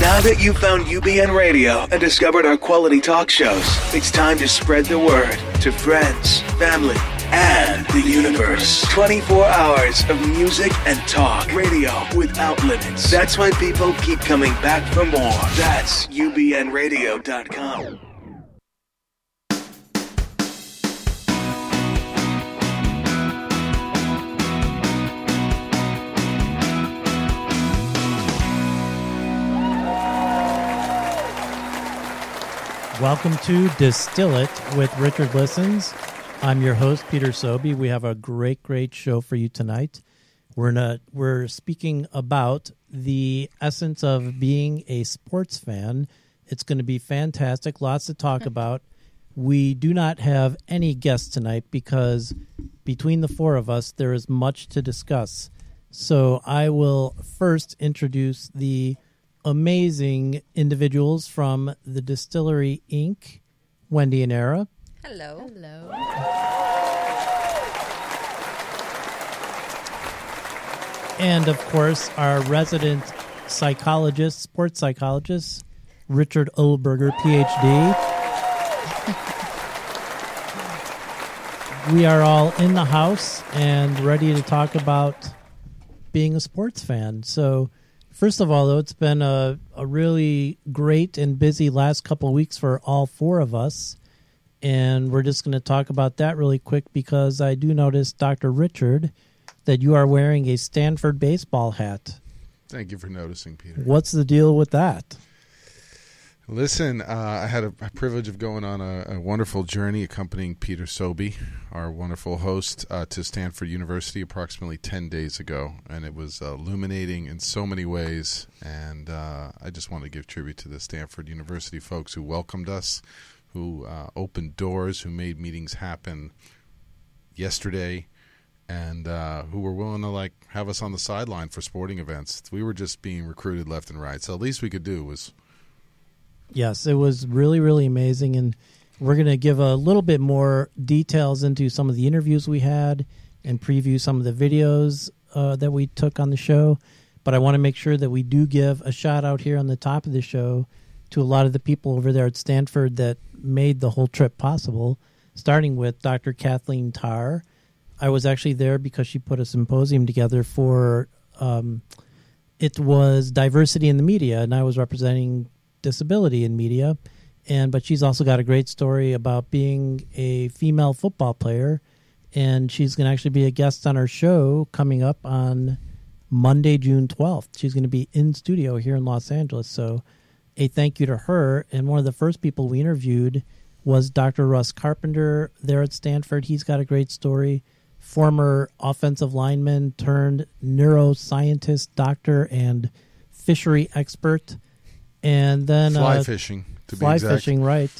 Now that you've found UBN Radio and discovered our quality talk shows, it's time to spread the word to friends, family, and the universe. 24 hours of music and talk. Radio without limits. That's why people keep coming back for more. That's UBNradio.com. Welcome to Distill It with Richard Listens. I'm your host, Peter Sobey. We have a great, great show for you tonight. We're not, we're speaking about the essence of being a sports fan. It's going to be fantastic. Lots to talk mm-hmm. about. We do not have any guests tonight because between the four of us, there is much to discuss. So I will first introduce the amazing individuals from the Distillery Inc., Wendy and Era. Hello. Hello. And of course, our resident psychologist, sports psychologist, Richard Olberger, PhD. we are all in the house and ready to talk about being a sports fan. So, first of all, though, it's been a, a really great and busy last couple of weeks for all four of us. And we're just going to talk about that really quick because I do notice, Dr. Richard, that you are wearing a Stanford baseball hat. Thank you for noticing, Peter. What's the deal with that? Listen, uh, I had a, privilege of going on a, a, wonderful journey accompanying Peter Sobey, our wonderful host, uh, to Stanford University approximately 10 days ago. And it was uh, illuminating in so many ways. And uh, I just want to give tribute to the Stanford University folks who welcomed us, who uh, opened doors, who made meetings happen yesterday, and uh, who were willing to like have us on the sideline for sporting events. We were just being recruited left and right. So the least we could do was Yes, it was really, really amazing. And we're going to give a little bit more details into some of the interviews we had and preview some of the videos uh, that we took on the show. But I want to make sure that we do give a shout out here on the top of the show to a lot of the people over there at Stanford that made the whole trip possible, starting with Dr. Kathleen Tarr. I was actually there because she put a symposium together for um, it was diversity in the media, and I was representing disability in media and but she's also got a great story about being a female football player and she's going to actually be a guest on our show coming up on Monday June 12th. She's going to be in studio here in Los Angeles. So a thank you to her and one of the first people we interviewed was Dr. Russ Carpenter there at Stanford. He's got a great story. Former offensive lineman turned neuroscientist, doctor and fishery expert and then fly uh, fishing to fly be exact. fishing, right?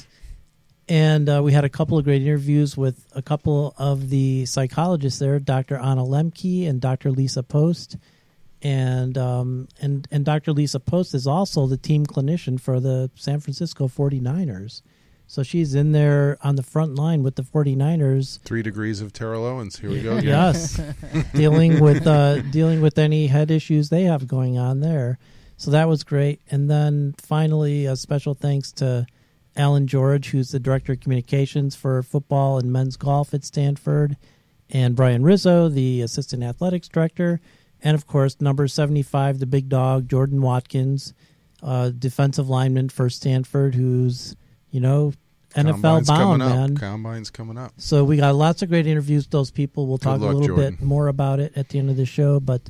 And uh, we had a couple of great interviews with a couple of the psychologists there, Dr. Anna Lembke and Dr. Lisa Post, and um, and and Dr. Lisa Post is also the team clinician for the San Francisco 49ers. So she's in there on the front line with the 49ers. Three degrees of Terrell Owens. Here we go. Again. Yes, dealing with uh, dealing with any head issues they have going on there. So that was great. And then finally, a special thanks to Alan George, who's the director of communications for football and men's golf at Stanford, and Brian Rizzo, the assistant athletics director, and of course, number 75, the big dog, Jordan Watkins, uh, defensive lineman for Stanford, who's, you know, NFL Combine's bound, man. Combine's coming up. So we got lots of great interviews with those people. We'll Good talk luck, a little Jordan. bit more about it at the end of the show, but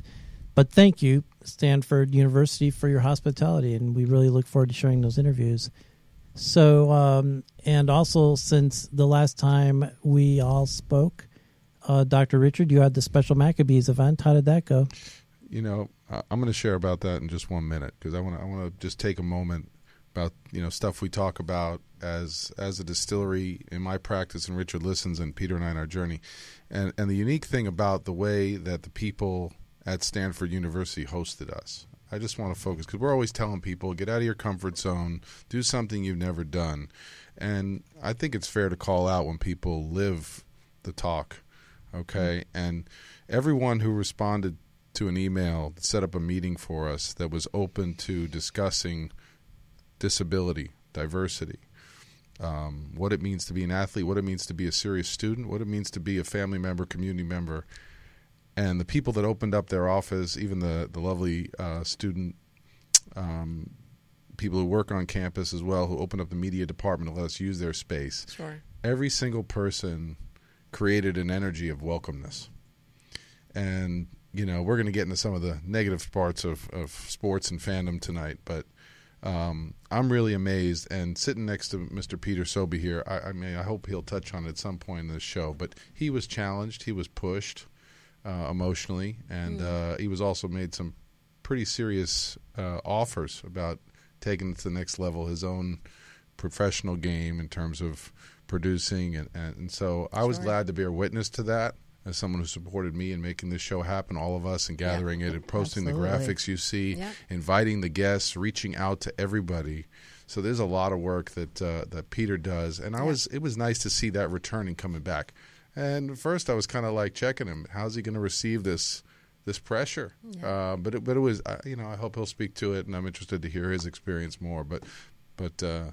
but thank you Stanford University for your hospitality and we really look forward to sharing those interviews. So um, and also since the last time we all spoke, uh, Dr. Richard, you had the special Maccabees event. How did that go? You know, I'm going to share about that in just one minute because I want to I want to just take a moment about you know stuff we talk about as as a distillery in my practice and Richard listens and Peter and I in our journey, and and the unique thing about the way that the people at Stanford University hosted us. I just want to focus because we're always telling people get out of your comfort zone, do something you've never done, and I think it's fair to call out when people live the talk, okay? Mm-hmm. And everyone who responded to an email set up a meeting for us that was open to discussing disability, diversity, um, what it means to be an athlete, what it means to be a serious student, what it means to be a family member, community member. And the people that opened up their office, even the, the lovely uh, student um, people who work on campus as well, who opened up the media department to let us use their space. Sure. Every single person created an energy of welcomeness. And, you know, we're going to get into some of the negative parts of, of sports and fandom tonight, but – um, I'm really amazed. And sitting next to Mr. Peter Sobey here, I, I, mean, I hope he'll touch on it at some point in the show. But he was challenged, he was pushed uh, emotionally, and mm. uh, he was also made some pretty serious uh, offers about taking it to the next level, his own professional game in terms of producing, and, and, and so I was glad to be a witness to that as someone who supported me in making this show happen, all of us, and gathering it and posting absolutely. the graphics you see, inviting the guests, reaching out to everybody. So there's a lot of work that uh, that Peter does, and I was it was nice to see that returning coming back. And first, I was kind of like checking him. How's he going to receive this this pressure? Uh, but it, but it was uh, you know I hope he'll speak to it, and I'm interested to hear his experience more. But but uh,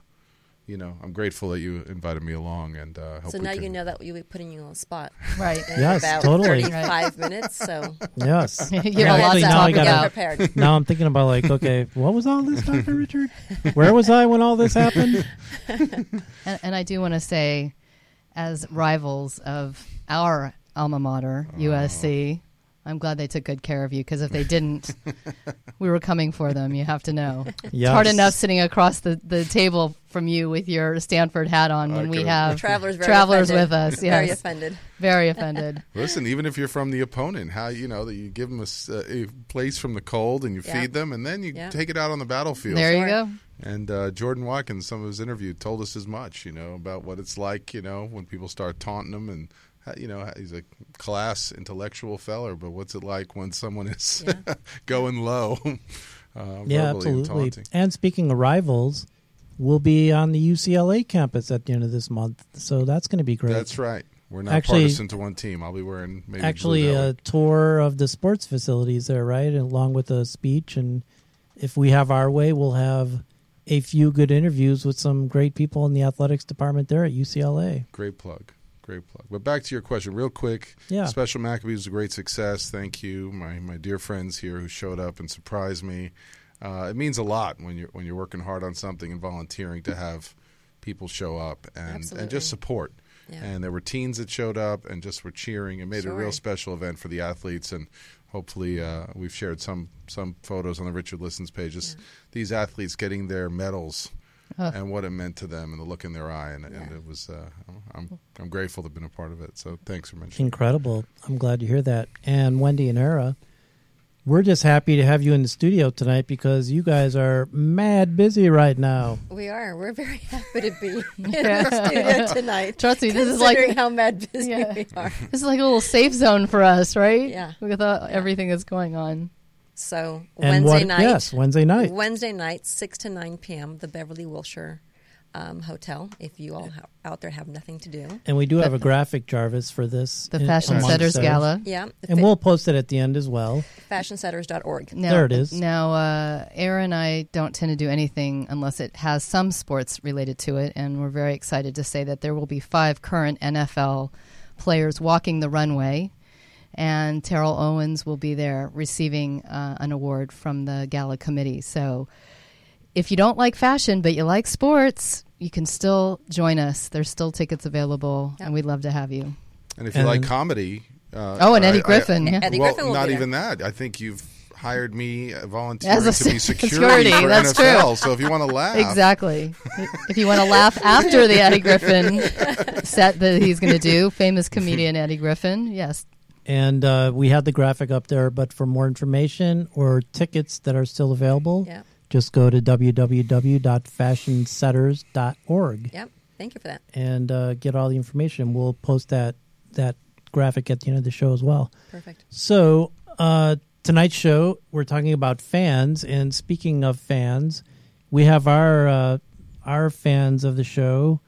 you know, I'm grateful that you invited me along, and uh, so now you know that we'll be putting you on the spot, right? yes, about totally. Five minutes. So yes, you have a lot to talk about. Prepared. Now I'm thinking about like, okay, what was all this, Doctor Richard? Where was I when all this happened? and, and I do want to say, as rivals of our alma mater, oh. USC, I'm glad they took good care of you because if they didn't, we were coming for them. You have to know. Yes. It's hard enough sitting across the, the table from you with your Stanford hat on when we have travelers, travelers with us. Yes. Very offended. Very offended. Listen, even if you're from the opponent, how you know that you give them a, a place from the cold and you feed them, and then you take it out on the battlefield. There you go. And uh, Jordan Watkins, some of his interview, told us as much. You know about what it's like. You know when people start taunting them and you know, he's a class intellectual feller, but what's it like when someone is yeah. going low? Uh, yeah, absolutely. And, and, speaking of rivals, we'll be on the UCLA campus at the end of this month, so that's going to be great. That's right. We're not actually, partisan to one team. I'll be wearing maybe actually a tour of the sports facilities there, right, along with a speech. And if we have our way, we'll have a few good interviews with some great people in the athletics department there at UCLA. Great plug. Great plug. But back to your question, real quick. Yeah. Special Maccabees was a great success. Thank you, my my dear friends here who showed up and surprised me. Uh, it means a lot when you're when you're working hard on something and volunteering to have people show up and Absolutely. and just support. Yeah. And there were teens that showed up and just were cheering and made sure. a real special event for the athletes. And hopefully, uh, we've shared some some photos on the Richard Listens pages. Yeah. These athletes getting their medals and what it meant to them and the look in their eye. And, yeah. and it was, uh, I'm, I'm grateful to have been a part of it. So thanks for mentioning Incredible. I'm glad to hear that. And Wendy and Era, we're just happy to have you in the studio tonight because you guys are mad busy right now. We are. We're very happy to be in the studio tonight. Trust me, this is like how mad busy yeah. we are. This is like a little safe zone for us, right? Yeah. With uh, yeah. everything that's going on. So and Wednesday what, night, yes, Wednesday night, Wednesday night, six to nine p.m. The Beverly Wilshire um, Hotel. If you all ha- out there have nothing to do, and we do have a graphic Jarvis for this, the Fashion Setters Gala. Yeah, and we'll post it at the end as well. FashionSetters.org. Now, there it is. Now, uh, Aaron and I don't tend to do anything unless it has some sports related to it, and we're very excited to say that there will be five current NFL players walking the runway and Terrell Owens will be there receiving uh, an award from the gala committee. So if you don't like fashion but you like sports, you can still join us. There's still tickets available, yep. and we'd love to have you. And if you and like comedy, uh, oh, and Eddie Griffin, I, yeah. Eddie well, Griffin not even that. I think you've hired me uh, volunteering to be security, security for that's NFL. True. So if you want to laugh, exactly. if you want to laugh after the Eddie Griffin set that he's going to do, famous comedian Eddie Griffin, yes, And uh, we had the graphic up there, but for more information or tickets that are still available, Yeah. just go to www.fashionsetters.org Yep. Thank you for that. and uh, get all the information. We'll post that that graphic at the end of the show as well. Perfect. So uh, tonight's show, we're talking about fans, and speaking of fans, we have our uh, our fans of the show,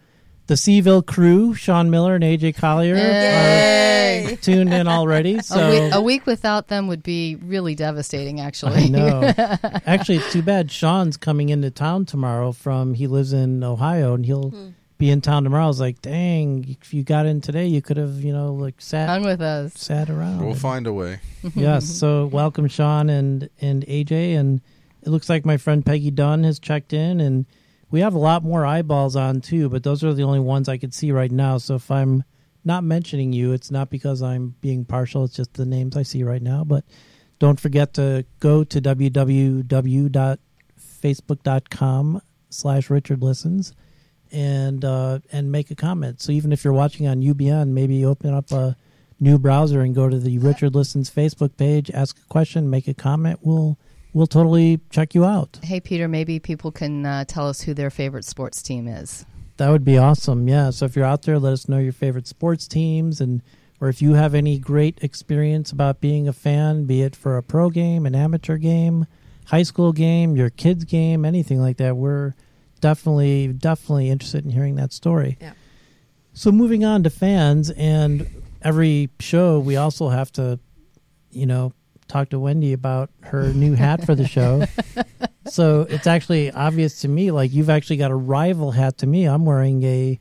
the Seaville crew, Sean Miller and AJ Collier, Yay! are tuned in already. So a, week, a week without them would be really devastating, actually. I know. Actually, it's too bad. Sean's coming into town tomorrow from he lives in Ohio, and he'll hmm. be in town tomorrow. I was like, dang, if you got in today, you could have, you know, like sat Hung with us. sat around. We'll find a way. yes. So welcome, Sean and and AJ, and it looks like my friend Peggy Dunn has checked in, and we have a lot more eyeballs on too. But those are the only ones I could see right now. So if I'm not mentioning you, it's not because I'm being partial. It's just the names I see right now. But don't forget to go to www.facebook.com slash Richard Listens and uh, and make a comment. So even if you're watching on UBN, maybe open up a new browser and go to the Richard Listens Facebook page, ask a question, make a comment. We'll we'll totally check you out. Hey, Peter, maybe people can uh, tell us who their favorite sports team is. That would be awesome. Yeah. So if you're out there, let us know your favorite sports teams and or if you have any great experience about being a fan, be it for a pro game, an amateur game, high school game, your kids game, anything like that. We're definitely definitely interested in hearing that story. Yeah. So moving on to fans and every show we also have to you know talk to Wendy about her new hat for the show. so it's actually obvious to me like you've actually got a rival hat to me. I'm wearing a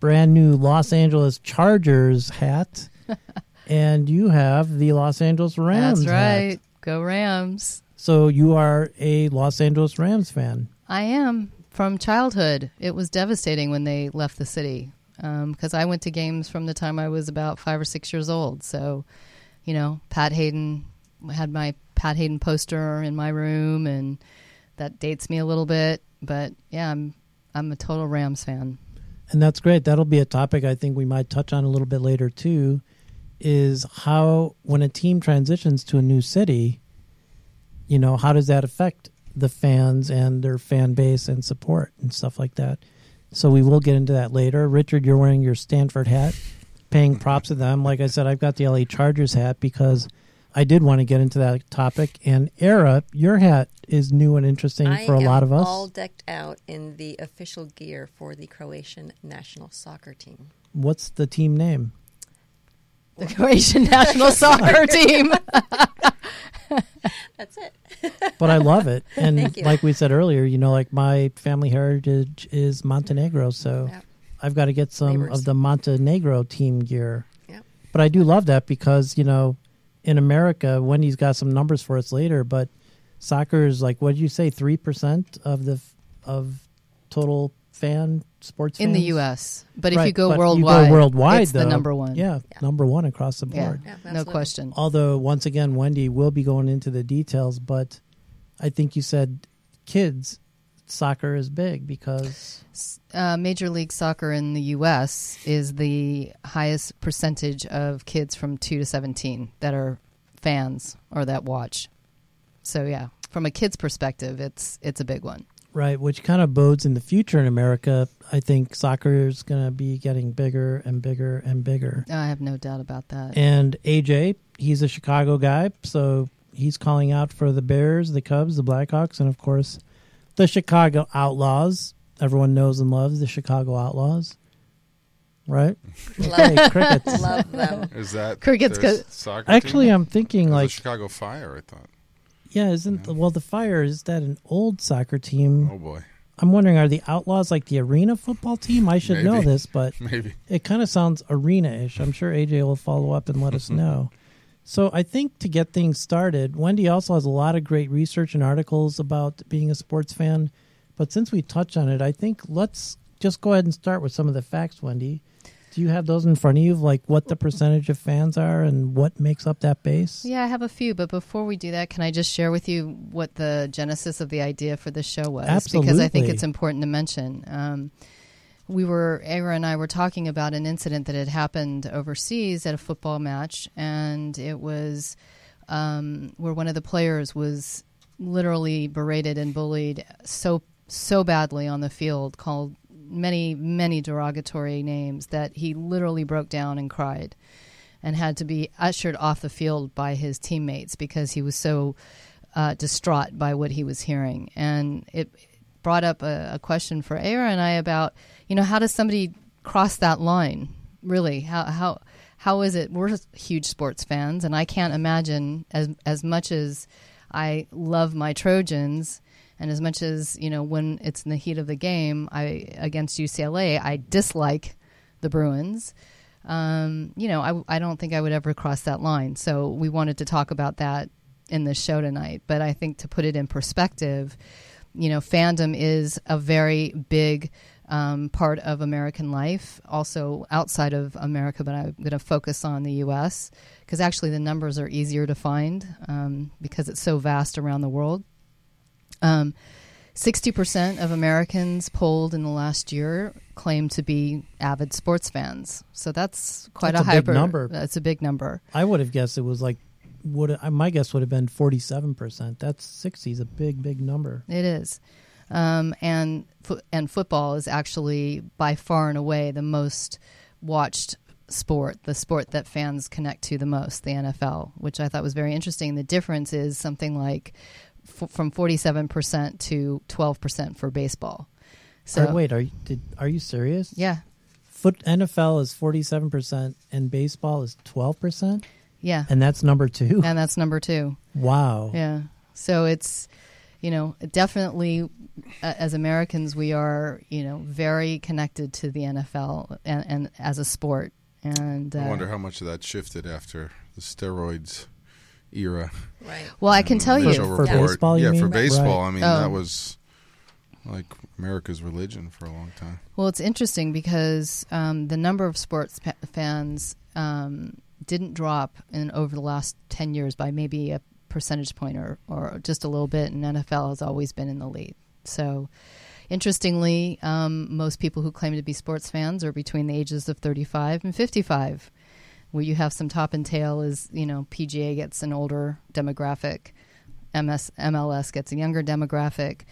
brand new Los Angeles Chargers hat and you have the Los Angeles Rams. That's hat. right. Go Rams. So you are a Los Angeles Rams fan. I am from childhood. It was devastating when they left the city um, because I went to games from the time I was about five or six years old. So, you know, Pat Haden had my Pat Haden poster in my room, and that dates me a little bit. But yeah, I'm I'm a total Rams fan. And that's great. That'll be a topic I think we might touch on a little bit later too. Is how when a team transitions to a new city, you know, how does that affect the fans and their fan base and support and stuff like that? So we will get into that later. Richard, you're wearing your Stanford hat, paying props to them. Like I said, I've got the LA Chargers hat because I did want to get into that topic. And Era, your hat is new and interesting I for a lot of us. all decked out in the official gear for the Croatian national soccer team. What's the team name? The Croatian national soccer team. That's it. but I love it. And like we said earlier, you know, like my family heritage is Montenegro, so Yeah. I've got to get some Neighbors. of the Montenegro team gear. Yeah. But I do love that because, you know, in America, Wendy's got some numbers for us later, but soccer is like what did you say, three percent of the of total fan sports in the? U.S. But if you go but worldwide, worldwide, it's the though, number one. Yeah, Yeah. number one across the board. Yeah, no question. Although once again, Wendy will be going into the details, but I think you said kids soccer is big because uh, Major League Soccer in the U.S. is the highest percentage of kids from two to seventeen that are fans or that watch. So yeah, from a kid's perspective, it's it's a big one. right, which kind of bodes in the future in America. I think soccer is going to be getting bigger and bigger and bigger. I have no doubt about that. And AJ, he's a Chicago guy, so he's calling out for the Bears, the Cubs, the Blackhawks, and of course, the Chicago Outlaws. Everyone knows and loves the Chicago Outlaws, right? Hey, Love, crickets. love them. Is that Crickets their soccer Actually, team? I'm thinking like the Chicago Fire. I thought. Yeah, isn't well the Fire is that an old soccer team? Oh boy, I'm wondering are the Outlaws like the arena football team? I should know this, but maybe. it kind of sounds arena-ish. I'm sure AJ will follow up and let us know. So I think to get things started, Wendy also has a lot of great research and articles about being a sports fan. But since we touched on it, I think let's just go ahead and start with some of the facts, Wendy. Do you have those in front of you, like what the percentage of fans are and what makes up that base? Yeah, I have a few, but before we do that, can I just share with you what the genesis of the idea for this show was? Absolutely. Because I think it's important to mention. Um, we were Era and I were talking about an incident that had happened overseas at a football match, and it was um, where one of the players was literally berated and bullied so so badly on the field, called many many derogatory names that he literally broke down and cried, and had to be ushered off the field by his teammates because he was so uh, distraught by what he was hearing, and it brought up a, a question for Era and I about, you know, how does somebody cross that line? Really, how how how is it? We're huge sports fans, and I can't imagine as as much as I love my Trojans, and as much as you know when it's in the heat of the game, I against UCLA, I dislike the Bruins. Um, you know, I I don't think I would ever cross that line. So we wanted to talk about that in the show tonight. But I think to put it in perspective, you know, fandom is a very big um, part of American life, also outside of America, but I'm going to focus on the U.S. because actually the numbers are easier to find um, because it's so vast around the world. Um, 60% of Americans polled in the last year claim to be avid sports fans. So that's quite That's a, a big hyper number. That's a big number. I would have guessed it was like would my guess would have been forty seven percent. That's sixty is a big big number. It is. Um, and fo- and football is actually by far and away the most watched sport, the sport that fans connect to the most, the NFL, which I thought was very interesting. The difference is something like f- from 47% to 12% for baseball. So wait, are you did, are you serious? yeah, Foot NFL is forty seven percent and baseball is twelve percent, yeah. and that's number two. And that's number 2. wow. Yeah. So it's, you know, definitely uh, as Americans, we are, you know, very connected to the NFL and, and as a sport. And uh, I wonder how much of that shifted after the steroids era. Right. well, I can tell you, For report. baseball, you yeah, for baseball. Right. I mean, Oh. that was like America's religion for a long time. well, it's interesting because um, the number of sports pa- fans um, didn't drop in over the last 10 years by maybe a percentage point or, or just a little bit, and NFL has always been in the lead. So, interestingly, um, most people who claim to be sports fans are between the ages of 35 and 55. Where you have some top and tail is, you know, PGA gets an older demographic, MS, MLS gets a younger demographic.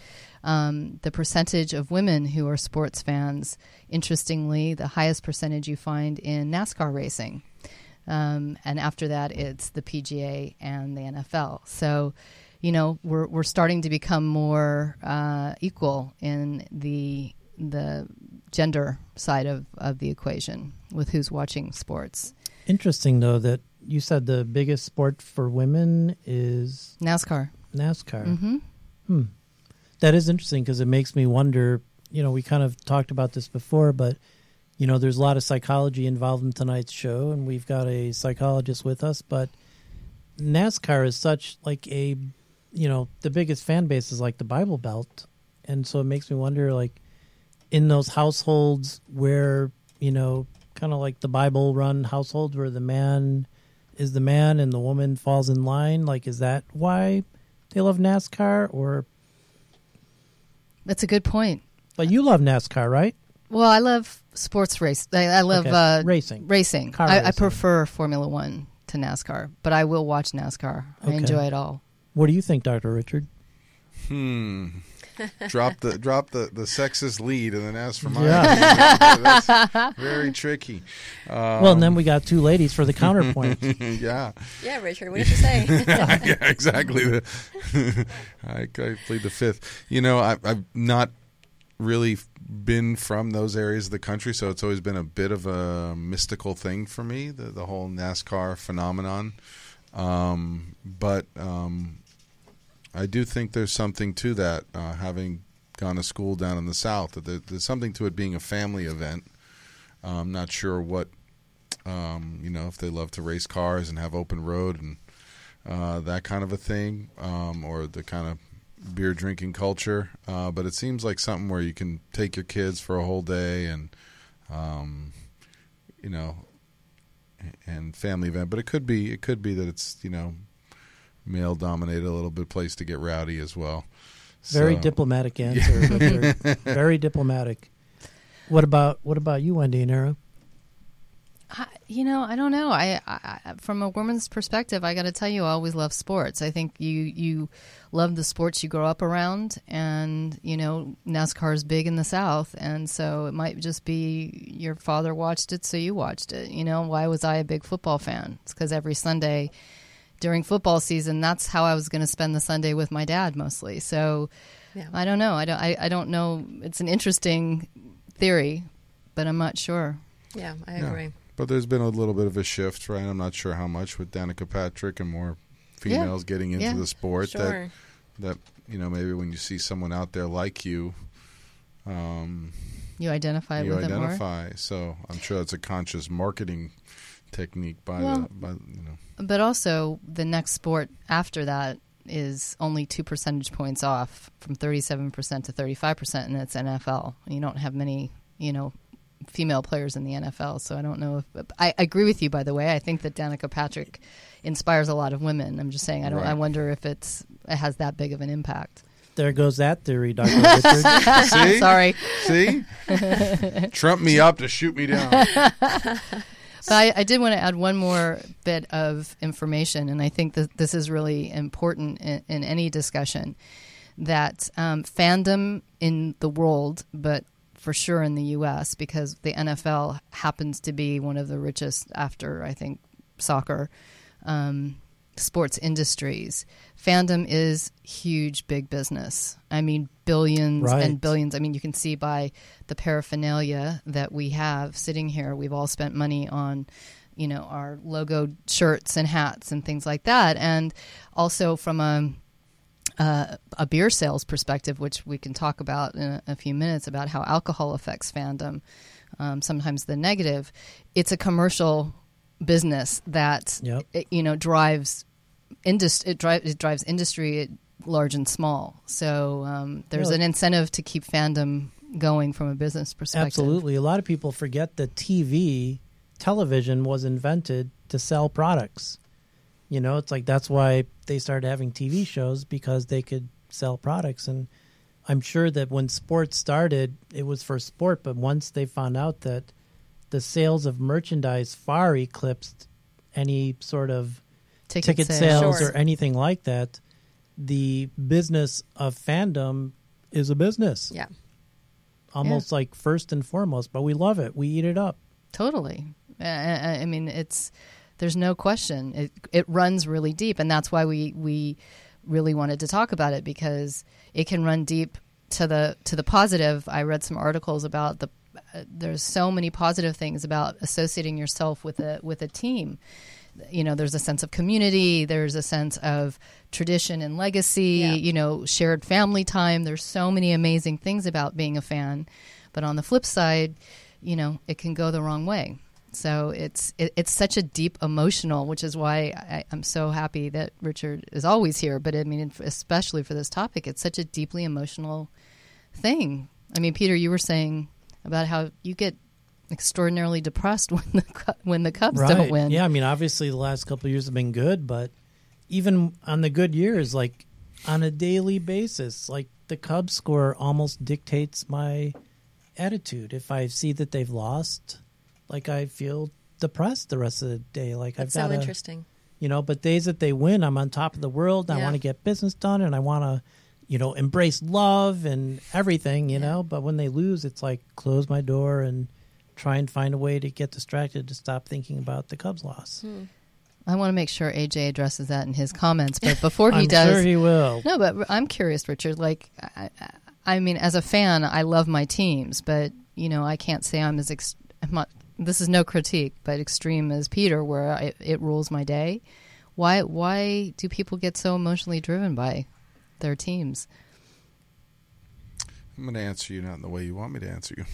Um, the percentage of women who are sports fans, interestingly, the highest percentage you find in NASCAR racing. Um, and after that, it's the PGA and the NFL. So, you know, we're we're starting to become more uh, equal in the the gender side of, of the equation with who's watching sports. Interesting though that you said the biggest sport for women is NASCAR. NASCAR. hmm Hmm. That is interesting because it makes me wonder. You know, we kind of talked about this before, but you know, there's a lot of psychology involved in tonight's show, and we've got a psychologist with us. But NASCAR is such like a, you know, the biggest fan base is like the Bible Belt, and so it makes me wonder, like, in those households where you know, kind of like the Bible run households where the man is the man and the woman falls in line. Like, is that why they love NASCAR, or That's a good point. but you love NASCAR, right? Well, I love sports race. I, I love Okay. uh, Racing. Racing. Car I, I prefer Formula One to NASCAR, but I will watch NASCAR. I enjoy it all. What do you think, Doctor Richard? Hmm. drop the drop the, the sexist lead and then ask for my Yeah. opinion. That's very tricky. Um, well, and then we got two ladies for the counterpoint. yeah, Yeah, Richard, what did you say? yeah, exactly. The- I, I plead the fifth. You know, I, I've not really been from those areas of the country, so it's always been a bit of a mystical thing for me, the, the whole NASCAR phenomenon. Um, but um, I do think there's something to that, uh, having gone to school down in the South, that there, there's something to it being a family event. Uh, I'm not sure what, um, you know, if they love to race cars and have open road and uh, that kind of a thing, um, or the kind of beer drinking culture. Uh, but it seems like something where you can take your kids for a whole day and, um, you know, and family event. But it could be it could be that it's you know male dominated a little bit place to get rowdy as well. Very So- diplomatic answer. Richard. Very diplomatic. What about what about you, Wendy and Era? I, you know, I don't know. I, I from a woman's perspective, I got to tell you, I always love sports. I think you you love the sports you grow up around, and you know, NASCAR is big in the South, and so it might just be your father watched it, so you watched it. You know, why was I a big football fan? It's because every Sunday during football season, that's how I was going to spend the Sunday with my dad mostly. So Yeah. I don't know. I don't. I, I don't know. It's an interesting theory, but I'm not sure. Yeah, I Yeah. agree. But there's been a little bit of a shift, right? I'm not sure how much with Danica Patrick and more females getting into Yeah. the sport. Sure. That that you know maybe when you see someone out there like you, um, You identify you with identify. So I'm sure that's a conscious marketing technique by Well- the by you know. But also, the next sport after that is only two percentage points off from 37% to 35%, and it's NFL. You don't have many, you know, female players in the NFL. So I don't know if. I, I agree with you, by the way. I think that Danica Patrick inspires a lot of women. I'm just saying, I don't. I wonder if it's it has that big of an impact. There goes that theory, Doctor Richard. See, Sorry. see, trump me up to shoot me down. But I, I did want to add one more bit of information, and I think that this is really important in, in any discussion. That um, fandom in the world, but for sure in the U.S., because the NFL happens to be one of the richest after I think soccer um, sports industries. Fandom is huge, big business. I mean, billions Right. and billions. I mean, you can see by the paraphernalia that we have sitting here. We've all spent money on, you know, our logo shirts and hats and things like that. And also from a uh, a beer sales perspective, which we can talk about in a, a few minutes about how alcohol affects fandom, um, sometimes the negative. It's a commercial business that Yep. it, you know drives indus- it, drives it drives industry large and small. So um, there's Yeah. an incentive to keep fandom going from a business perspective. Absolutely. A lot of people forget that TV, television was invented to sell products. You know, it's like that's why they started having TV shows because they could sell products. And I'm sure that when sports started, it was for sport, but once they found out that the sales of merchandise far eclipsed any sort of Ticket, ticket sales. sales Sure. or anything like that, the business of fandom is a business Yeah. almost like first and foremost. But we love it. We eat it up. Totally. I, I I mean, it's there's no question. It it runs really deep, and that's why we we really wanted to talk about it because it can run deep to the to the positive. I read some articles about the. There's so many positive things about associating yourself with a with a team. You know, there's a sense of community. There's a sense of tradition and legacy. Yeah. You know, shared family time. There's so many amazing things about being a fan, but on the flip side, you know, it can go the wrong way. So it's it, it's such a deep emotional, which is why I, I'm so happy that Richard is always here. But I mean, especially for this topic, it's such a deeply emotional thing. I mean, Peter, you were saying about how you get extraordinarily depressed when the when the Cubs don't win. Yeah, I mean, obviously the last couple of years have been good, but even on the good years, like on a daily basis, like the Cubs score almost dictates my attitude. If I see that they've lost, like I feel depressed the rest of the day. Like That's I've so got interesting. you know, but days that they win, I'm on top of the world. I Yeah. want to get business done, and I want to, you know, embrace love and everything, you Yeah. know. But when they lose, it's like close my door and try and find a way to get distracted to stop thinking about the Cubs loss. Hmm. I want to make sure AJ addresses that in his comments, but before he I'm does, sure he will. No, but I'm curious, Richard. Like, I, I- I mean, as a fan, I love my teams, but you know, I can't say I'm as ex- I'm not, this is no critique, but extreme as Peter, where I, it rules my day. Why? Why do people get so emotionally driven by their teams? I'm going to answer you not in the way you want me to answer you.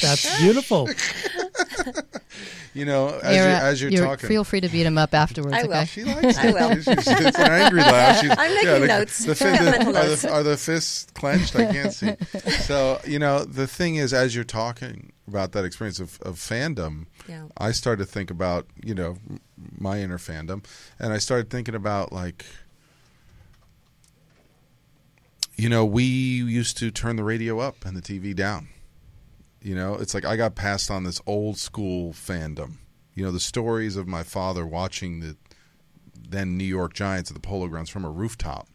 That's beautiful. You know, as Era, you're, as you're, talking. feel free to beat him up afterwards. I will. okay? She likes I it. will. She's, she's, it's an angry laugh. She's, I'm making the, notes. The, fi- the- are, notes. the, are the fists clenched? I can't see. So, you know, the thing is, as you're talking about that experience of, of fandom, Yeah. I started to think about, you know, my inner fandom. And I started thinking about, like, you know, we used to turn the radio up and the TV down. You know, it's like I got passed on this old school fandom. You know, the stories of my father watching the then New York Giants at the Polo Grounds from a rooftop,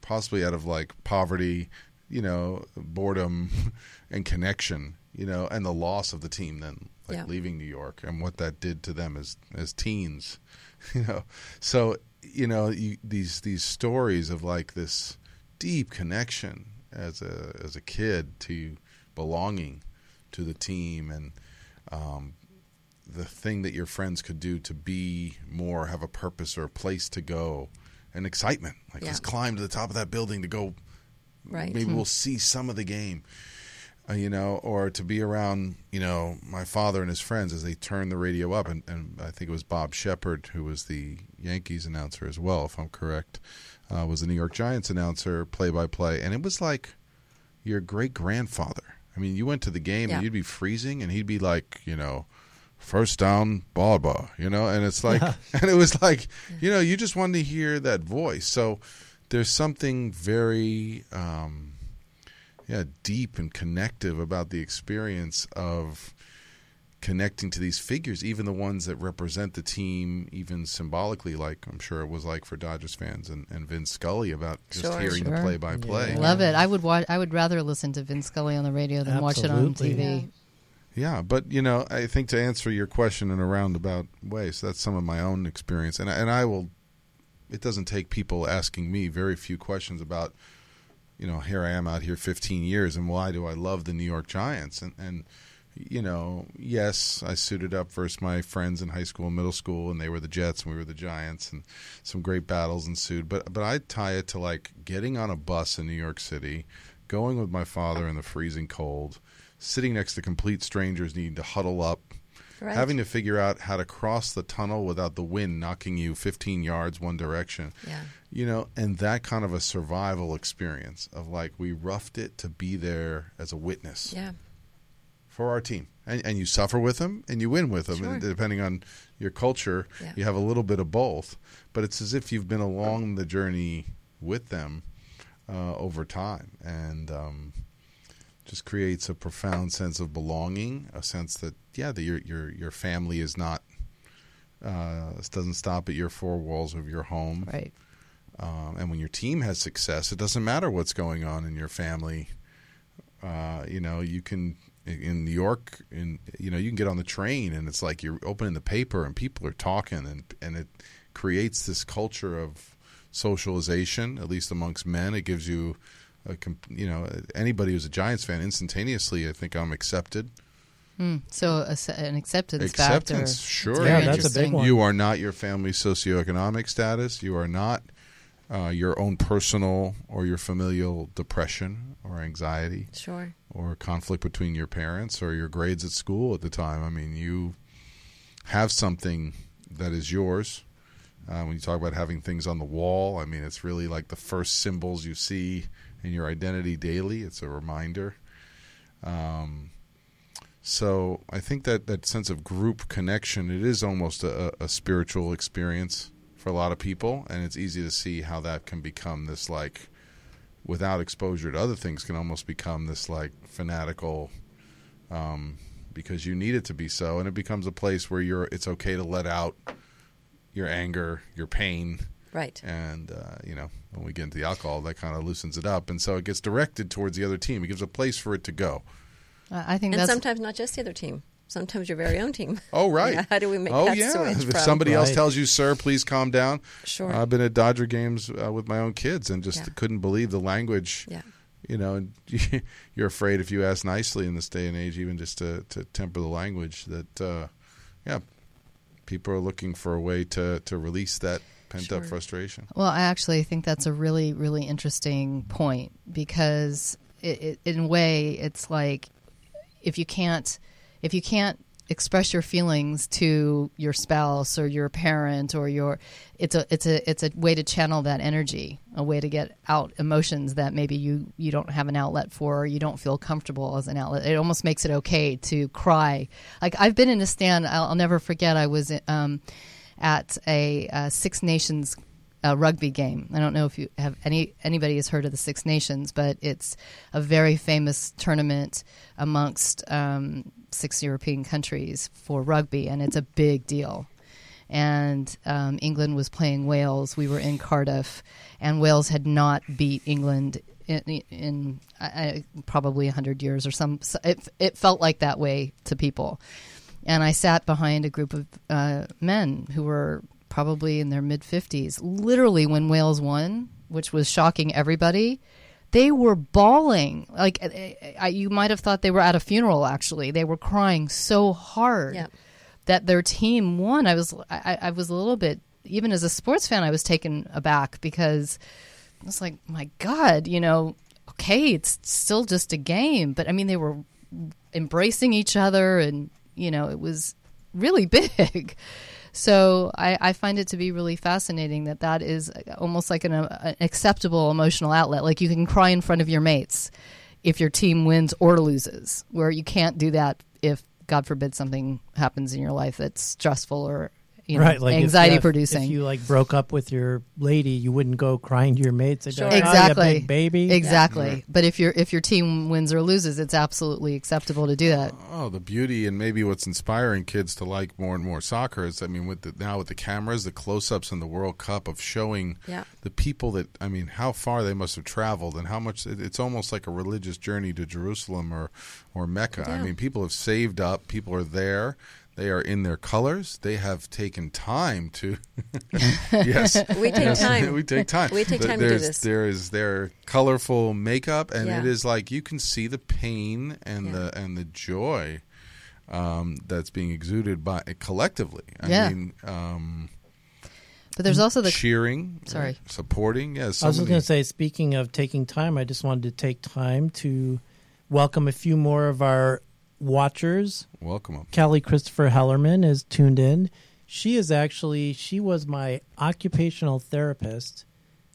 possibly out of like poverty, you know, boredom and connection, you know, and the loss of the team then like Yeah. leaving New York and what that did to them as as teens, you know. So, you know, you, these these stories of like this deep connection as a as a kid to belonging to the team and um, the thing that your friends could do to be more, have a purpose or a place to go, and excitement. Like Yeah. let's climb to the top of that building to go. Right. Maybe we'll see some of the game, you know, or to be around, you know, my father and his friends as they turn the radio up, and, and I think it was Bob Sheppard who was the Yankees announcer as well, if I'm correct, uh, was the New York Giants announcer, play by play, and it was like your great grandfather. I mean, you went to the game Yeah. and you'd be freezing, and he'd be like, you know, first down, ball ball, you know, and it's like, and it was like, you know, you just wanted to hear that voice. So there's something very, um, yeah, deep and connective about the experience of connecting to these figures, even the ones that represent the team, even symbolically, like I'm sure it was like for Dodgers fans and, and Vince Scully about just Sure. hearing the play by play. Love it. I would watch. I would rather listen to Vince Scully on the radio than watch it on Absolutely. TV. Yeah, but you know, I think to answer your question in a roundabout way, so that's some of my own experience, and and I will. It doesn't take people asking me very few questions about, you know, here I am out here 15 years, and why do I love the New York Giants? And and you know, yes, I suited up versus my friends in high school and middle school, and they were the Jets and we were the Giants, and some great battles ensued. But but I tie it to like getting on a bus in New York City, going with my father in the freezing cold, sitting next to complete strangers needing to huddle up, Having to figure out how to cross the tunnel without the wind knocking you 15 yards one direction. Yeah. You know, and that kind of a survival experience of like we roughed it to be there as a witness Yeah. for our team. And, and you suffer with them and you win with them. Sure. And depending on your culture, Yeah. you have a little bit of both. But it's as if you've been along the journey with them uh, over time. And um, just creates a profound sense of belonging, a sense that, yeah, that your, your, your family is not, uh, doesn't stop at your four walls of your home. Right. Um, and when your team has success, it doesn't matter what's going on in your family. Uh, you know, you can in New York, in you know, you can get on the train and it's like you're opening the paper and people are talking and and it creates this culture of socialization, at least amongst men. It gives you, a, comp- you know, anybody who's a Giants fan instantaneously. I think I'm accepted. So a, an acceptance, Acceptance, factor. sure. Yeah, that's a big one. You are not your family's socioeconomic status. You are not uh, your own personal or your familial depression or anxiety Sure. or conflict between your parents or your grades at school at the time. I mean, you have something that is yours. Uh, when you talk about having things on the wall, I mean, it's really like the first symbols you see in your identity daily. It's a reminder. Um, so I think that that sense of group connection, it is almost a, a spiritual experience for a lot of people, and it's easy to see how that can become this like, without exposure to other things, can almost become this like fanatical, um, because you need it to be so, and it becomes a place where you're. It's okay to let out your anger, your pain, Right. and uh, you know when we get into the alcohol, that kind of loosens it up, and so it gets directed towards the other team. It gives a place for it to go. I I think And that's sometimes not just the other team. Sometimes your very own team. Oh right. Yeah, how do we make oh, that yeah. If from- somebody else tells you, "Sir, please calm down," Sure. I've been at Dodger games uh, with my own kids and just Yeah. couldn't believe the language. Yeah. You know, and you're afraid if you ask nicely in this day and age, even just to, to temper the language, that uh, yeah, people are looking for a way to to release that pent up frustration. Well, I actually think that's a really, really interesting point because, it, it, in a way, it's like if you can't, if you can't express your feelings to your spouse or your parent or your, it's a, it's a, it's a way to channel that energy, a way to get out emotions that maybe you you don't have an outlet for, or you don't feel comfortable as an outlet. It almost makes it okay to cry. Like I've been in a stand. I'll, I'll never forget. I was um, at a uh, Six Nations a rugby game. I don't know if you have any anybody has heard of the Six Nations, but it's a very famous tournament amongst um, six European countries for rugby, and it's a big deal. And um, England was playing Wales. We were in Cardiff, and Wales had not beat England in, in uh, probably hundred years or some. It, it felt like that way to people. And I sat behind a group of uh, men who were probably in their mid 50s. Literally, when Wales won, which was shocking everybody, they were bawling. Like I, I, you might have thought they were at a funeral. Actually, they were crying so hard Yep. that their team won. I was I, I was a little bit even as a sports fan, I was taken aback because I was like, my God, you know, okay, it's still just a game, but I mean, they were embracing each other, and you know, it was really big. So I, I find it to be really fascinating that that is almost like an, uh, an acceptable emotional outlet. Like you can cry in front of your mates if your team wins or loses, where you can't do that if, God forbid, something happens in your life that's stressful or you know, right, like anxiety yeah, if- producing. If you like broke up with your lady, you wouldn't go crying to your mates. Sure. like, "Oh, you Exactly. big baby. Exactly. But if your if your team wins or loses, it's absolutely acceptable to do that. Oh, the beauty and maybe what's inspiring kids to like more and more soccer is, I mean, with the, now with the cameras, the close-ups in the World Cup of showing Yeah. the people that, I mean, how far they must have traveled and how much it, it's almost like a religious journey to Jerusalem or or Mecca. I mean, people have saved up, people are there. They are in their colors. They have taken time to. yes, We take Yes. time. we take time. We take But time to do there's, this. There is their colorful makeup, and Yeah. it is like you can see the pain and Yeah. the and the joy um, that's being exuded by collectively. I Yeah. mean, um, But there's also the cheering, Sorry. supporting. Yes, I was just going to say, speaking of taking time, I just wanted to take time to welcome a few more of our watchers. welcome them. Kelly Christopher Hellerman is tuned in. She is actually she was my occupational therapist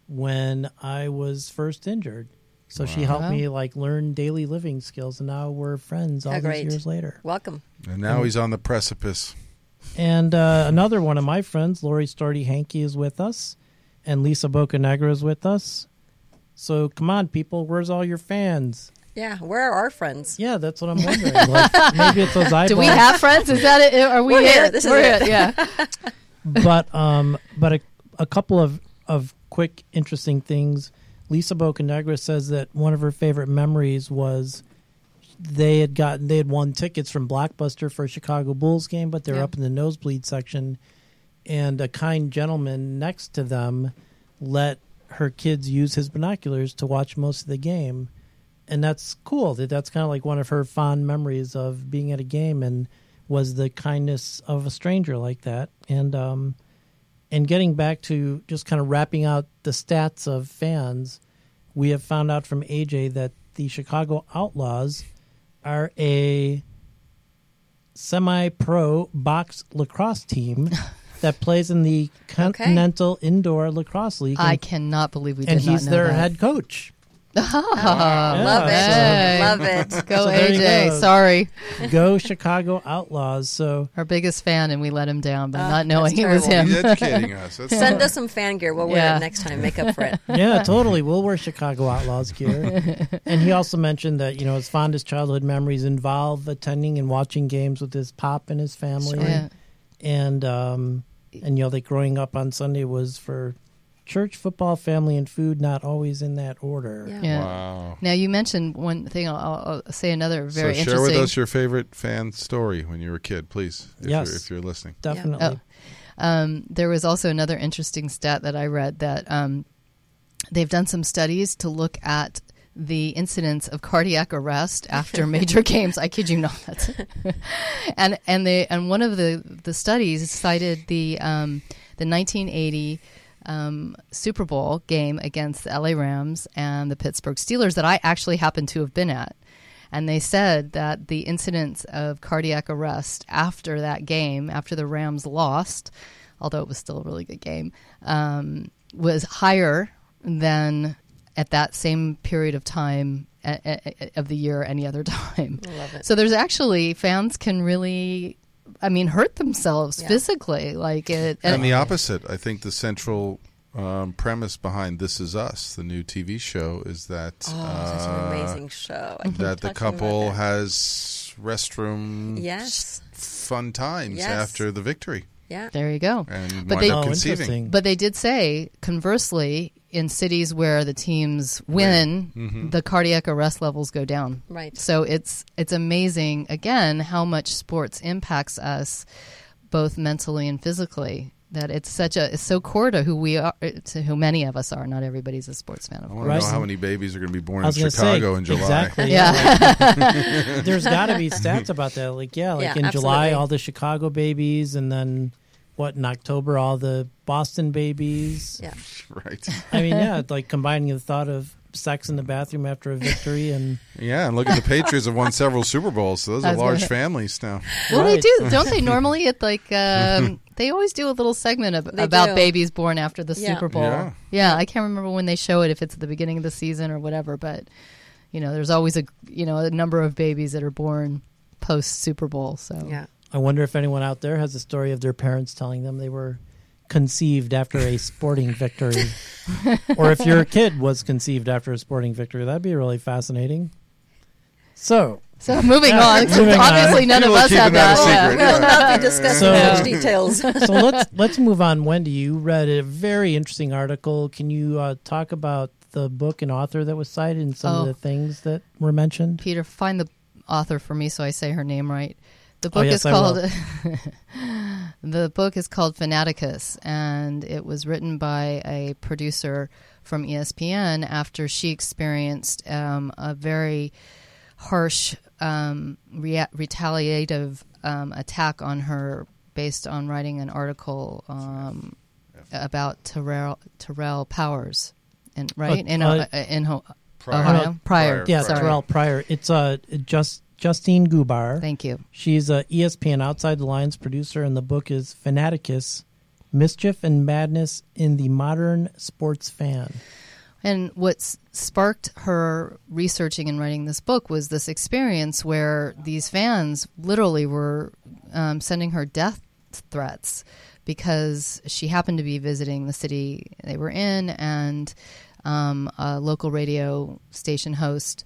when I was first injured. So she helped Wow. me like learn daily living skills, and now we're friends all Oh, these great. years later. Welcome. And now he's on the precipice. And uh, another one of my friends, Lori Storty Hankey, is with us, and Lisa Bocanegra is with us. So come on, people, where's all your fans? Yeah. Where are our friends? Yeah, that's what I'm wondering. like, maybe it's those eyeballs. Do we have friends? Is that it? Are we We're here. it? This is We're it. Yeah. but um, but a, a couple of of quick interesting things. Lisa Bocanegra says that one of her favorite memories was they had gotten they had won tickets from Blockbuster for a Chicago Bulls game, but they were Yeah. up in the nosebleed section, and a kind gentleman next to them let her kids use his binoculars to watch most of the game, and that's cool. That that's kind of like one of her fond memories of being at a game and was the kindness of a stranger like that, and um, and getting back to just kind of wrapping out the stats of fans, we have found out from AJ that the Chicago Outlaws are a semi-pro box lacrosse team that plays in the Continental Indoor Lacrosse League, I cannot believe we did and he's their that. head coach. Ah, Love it. Hey. Love it. Go So AJ. go. Sorry, Go Chicago Outlaws! So our biggest fan, and we let him down by Ah, not knowing that's it was him. He's educating us. That's Send us some fan gear. We'll wear Yeah. it next time. Make up for it. yeah, totally. We'll wear Chicago Outlaws gear. and he also mentioned that you know his fondest childhood memories involve attending and watching games with his pop and his family, Yeah. and um, and you know that growing up on Sunday was for church, football, family, and food, not always in that order. Yeah. Yeah. Wow. Now you mentioned one thing. I'll, I'll I'll say another very so share interesting. with us your favorite fan story when you were a kid, please. If Yes. you're, if you're listening. Definitely. Oh. Um, there was also another interesting stat that I read that um, they've done some studies to look at the incidence of cardiac arrest after major games. I kid you not. and and they and one of the the studies cited the um, the 1980 um, Super Bowl game against the LA Rams and the Pittsburgh Steelers that I actually happened to have been at. And they said that the incidence of cardiac arrest after that game, after the Rams lost, although it was still a really good game, um, was higher than at that same period of time a- a- a- of the year any other time. I love it. So there's actually fans can really, I mean, hurt themselves Yeah. physically, like it. And the opposite, I think the central um, premise behind This Is Us, the new TV show, is that Oh, such an uh, amazing show. I that the couple has restroom Yes. fun times Yes. after the victory Yeah. There you go. and But wind they- up Oh, conceiving. But they did say, conversely, in cities where the teams win, Mm-hmm. the cardiac arrest levels go down. Right. So it's it's amazing again how much sports impacts us, both mentally and physically. That it's such a it's so core to who we are, to who many of us are. Not everybody's a sports fan, of I course. want to know how many babies are going to be born in was going to Chicago say in July. exactly. Yeah. like, there's got to be stats about that. Like yeah, like Yeah, in July all the Chicago babies, and then what in October all the Boston babies. Yeah. right. I mean, yeah, like combining the thought of sex in the bathroom after a victory and Yeah, and look at the Patriots have won several Super Bowls, so those I are large gonna- families now. Well, Right. they do, don't they? Normally, at like um, they always do a little segment ab- They about do. babies born after the Yeah. Super Bowl. Yeah. Yeah. I can't remember when they show it, if it's at the beginning of the season or whatever. But you know, there's always a you know a number of babies that are born post Super Bowl. So Yeah. I wonder if anyone out there has a story of their parents telling them they were conceived after a sporting victory, or if your kid was conceived after a sporting victory. That'd be really fascinating. So, So moving Yeah, on, 'cause moving on. obviously none People of us have that a that. yeah. We'll not be discussing So- those details. so let's let's move on. Wendy, you read a very interesting article. Can you uh, talk about the book and author that was cited and some Oh. of the things that were mentioned? Peter, find the author for me so I say her name right. The Oh, book yes, is called. The book is called Fanaticus and it was written by a producer from ESPN after she experienced um, a very harsh um, rea- retaliative um, attack on her based on writing an article um, about Terrell Terrell Powers and right Uh, in uh, uh, in Ho- Pryor. Ohio Pryor. Pryor. Yeah, Sorry. Terrell Pryor. It's uh, just Justine Gubar. Thank you. She's a ESPN Outside the Lines producer, and the book is Fanaticus: Mischief and Madness in the Modern Sports Fan. And what sparked her researching and writing this book was this experience where these fans literally were um, sending her death threats because she happened to be visiting the city they were in, and um, a local radio station host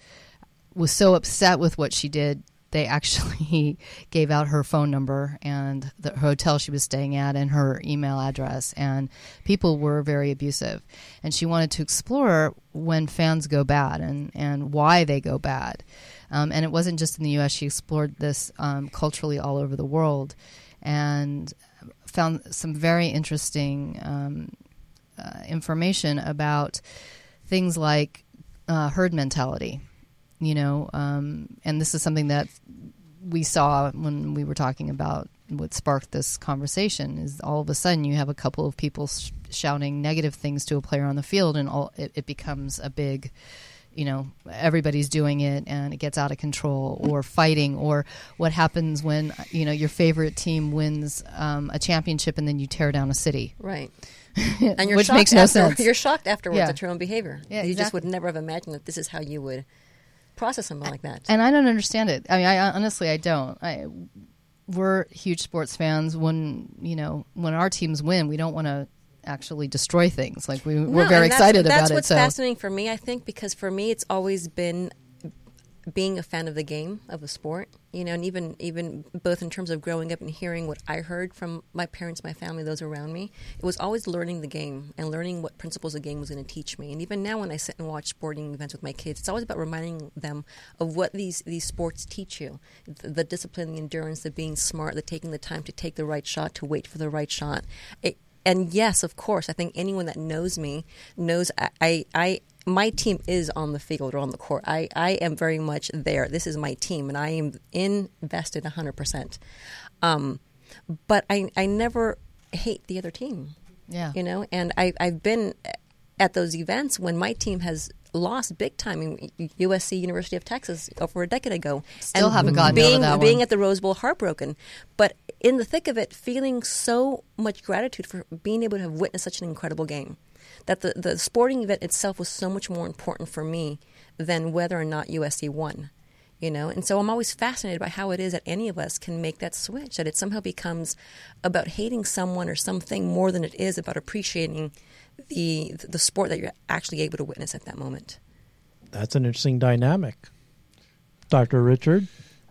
was so upset with what she did they actually gave out her phone number and the hotel she was staying at and her email address and people were very abusive. And she wanted to explore when fans go bad and, and why they go bad. Um, and it wasn't just in the us she explored this um, culturally all over the world and found some very interesting um, uh, information about things like uh, herd mentality you know um, and this is something that we saw when we were talking about what sparked this conversation is all of a sudden you have a couple of people sh- shouting negative things to a player on the field and all it, it becomes a big you know everybody's doing it and it gets out of control or fighting or what happens when you know your favorite team wins um, a championship and then you tear down a city Right. And you're Which shocked makes no after, sense. You're shocked afterwards Yeah. at your own behavior. Yeah, you just would never have imagined that this is how you would process something like that. and I don't understand it. I mean, I honestly I don't. I, we're huge sports fans. When you know when our teams win, we don't want to actually destroy things. Like we we're very that's- excited that's about it. what's So fascinating for me, I think, because for me, it's always been being a fan of the game of the sport. You know, and even even both in terms of growing up and hearing what I heard from my parents, my family, those around me. It was always learning the game and learning what principles the game was going to teach me. And even now, when I sit and watch sporting events with my kids, it's always about reminding them of what these these sports teach you: the, the discipline, the endurance, the being smart, the taking the time to take the right shot, to wait for the right shot. It, and yes, of course, I think anyone that knows me knows I, I, I my team is on the field or on the court. I, I am very much there. This is my team, and I am invested 100%. Um, but I, I never hate the other team. Yeah. You know, and I, I've been at those events when my team has lost big time in USC, University of Texas, over a decade ago. Still and haven't gotten being, that Being one. at the Rose Bowl heartbroken. But in the thick of it, feeling so much gratitude for being able to have witnessed such an incredible game. That the, the sporting event itself was so much more important for me than whether or not USC won. you know and so i'm always fascinated by how it is that any of us can make that switch that it somehow becomes about hating someone or something more than it is about appreciating the the sport that you're actually able to witness at that moment That's an interesting dynamic. Dr. Richard?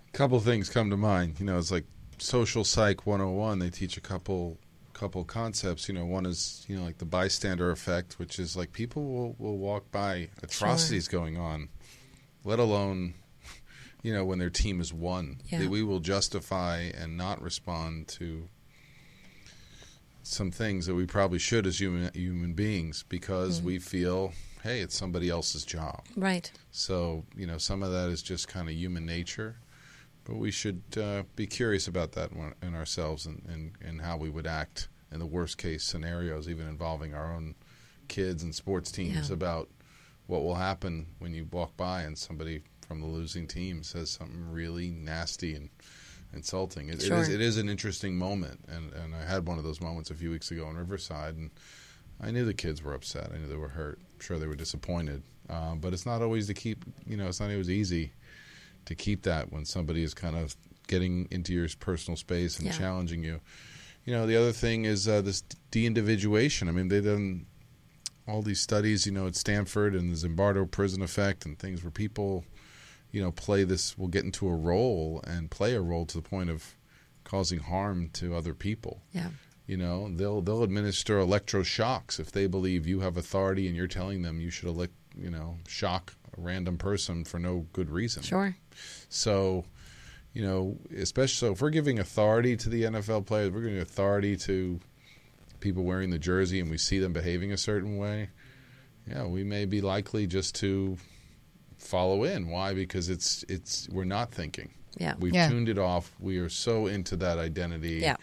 A couple things come to mind. You know, it's like social psych 101. They teach a couple couple concepts. You know, one is you know like the bystander effect, which is like people will will walk by atrocities going on, let alone you know when their team is won. Yeah. They- We will justify and not respond to some things that we probably should as human human beings because hmm. we feel, hey, it's somebody else's job. right So, you know, some of that is just kind of human nature, but we should uh, be curious about that in, in ourselves and, and, and how we would act in the worst case scenarios, even involving our own kids and sports teams, Yeah. about what will happen when you walk by and somebody from the losing team says something really nasty and insulting. It, it, is, Sure. it is an interesting moment, and, and I had one of those moments a few weeks ago in Riverside, and I knew the kids were upset. I knew they were hurt. I'm sure they were disappointed. Um, but it's not always to keep, you know, it's not always easy to keep that when somebody is kind of getting into your personal space and Yeah. challenging you. You know, the other thing is uh, this de-individuation. I mean, they've done all these studies, you know, at Stanford and the Zimbardo prison effect and things where people, you know, play this, will get into a role and play a role to the point of causing harm to other people. yeah You know, they'll they'll administer electroshocks if they believe you have authority and you're telling them you should elect, you know, shock a random person for no good reason. sure So, you know, especially so if we're giving authority to the NFL players, we're giving authority to people wearing the jersey and we see them behaving a certain way. Yeah, we may be likely just to follow in. Why? Because it's it's we're not thinking. yeah We've Yeah. tuned it off. We are so into that identity Yeah.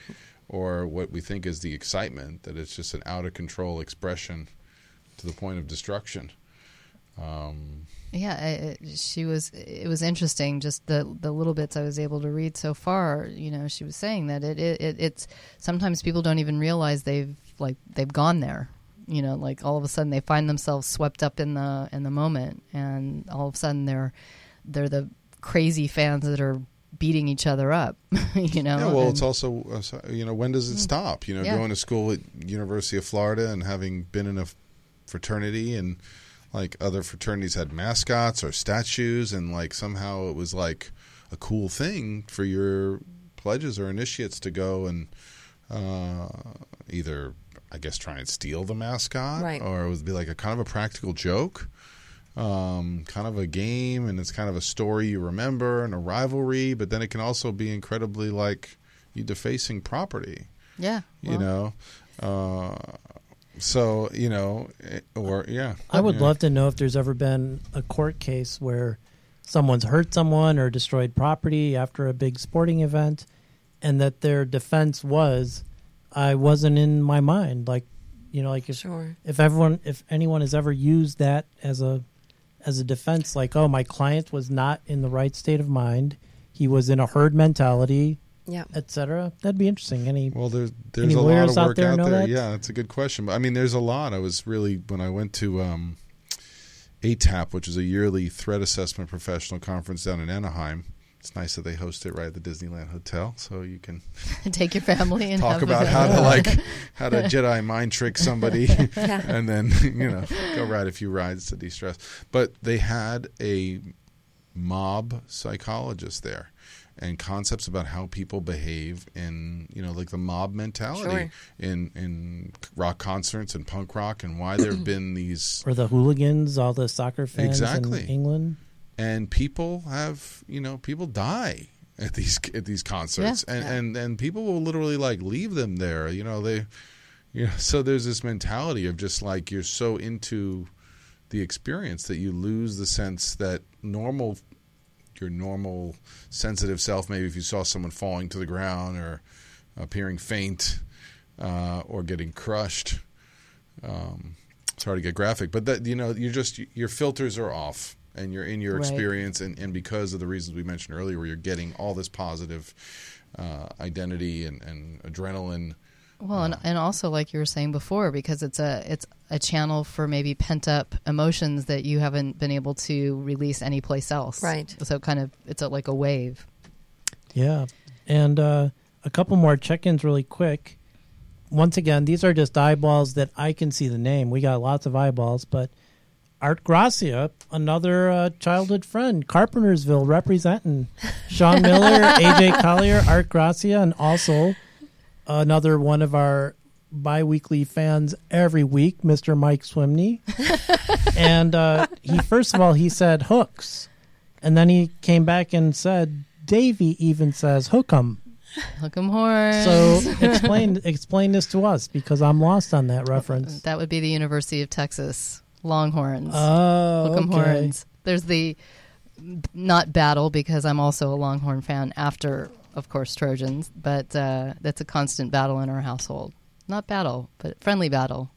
or what we think is the excitement that it's just an out of control expression to the point of destruction. Um, Yeah, I, I- she was. It was interesting. Just the the little bits I was able to read so far. You know, she was saying that it, it, it it's sometimes people don't even realize they've like they've gone there. You know, like all of a sudden they find themselves swept up in the in the moment, and all of a sudden they're they're the crazy fans that are beating each other up. you know, yeah, well, and- it's also uh, you know when does it stop? You know, Yeah. going to school at University of Florida and having been in a fraternity and like other fraternities had mascots or statues, and like somehow it was like a cool thing for your pledges or initiates to go and uh, either I guess try and steal the mascot, Right. or it would be like a kind of a practical joke. Um, kind of a game, and it's kind of a story you remember and a rivalry, but then it can also be incredibly like you defacing property, yeah, you know. Uh, so you know, eh, or yeah, I would Yeah. love to know if there's ever been a court case where someone's hurt someone or destroyed property after a big sporting event, and that their defense was, "I wasn't in my mind." Like, you know, like if sure if everyone, if anyone has ever used that as a as a defense, like, "Oh, my client was not in the right state of mind. He was in a herd mentality, yeah etc." That'd be interesting. Any Well, there's there's a lot lawyers of out work there out there. that? Yeah, that's a good question. But I mean, there's a lot. I was really when I went to um, ATAP, which is a yearly threat assessment professional conference down in Anaheim. It's nice that they host it right at the Disneyland Hotel, so you can take your family and talk about how to like how to Jedi mind trick somebody, Yeah. and then you know go ride a few rides to de-stress. But they had a mob psychologist there, and concepts about how people behave in you know like the mob mentality Sure. in in rock concerts and punk rock, and why there have been these or the hooligans, all the soccer fans Exactly. in England. and people have you know people die at these at these concerts Yeah. and, and and people will literally like leave them there you know they you know so there's this mentality of just like you're so into the experience that you lose the sense that normal your normal sensitive self. Maybe if you saw someone falling to the ground or appearing faint uh, or getting crushed um, it's hard to get graphic, but that you know, you're just your filters are off, and you're in your Right. experience, and, and because of the reasons we mentioned earlier, where you're getting all this positive uh, identity and, and adrenaline Well, and, and also like you were saying before, because it's a it's a channel for maybe pent up emotions that you haven't been able to release anyplace else. Right. So kind of it's a, like a wave. Yeah. And uh, a couple more check ins really quick. Once again, these are just eyeballs that I can see the name. We got lots of eyeballs, but Art Gracia, another uh, childhood friend, Carpentersville representing Sean Miller, AJ Collier, Art Gracia, and also another one of our bi-weekly fans every week, Mr. Mike Swimney. and uh, he first of all he said hooks, and then he came back and said Davy even says hook 'em. Hook 'em horns. So explain explain this to us because I'm lost on that reference. that would be the University of Texas Longhorns. Oh, Hook 'em okay. horns. There's the not battle because I'm also a Longhorn fan. After, of course, Trojans, but uh, that's a constant battle in our household. Not battle, but friendly battle.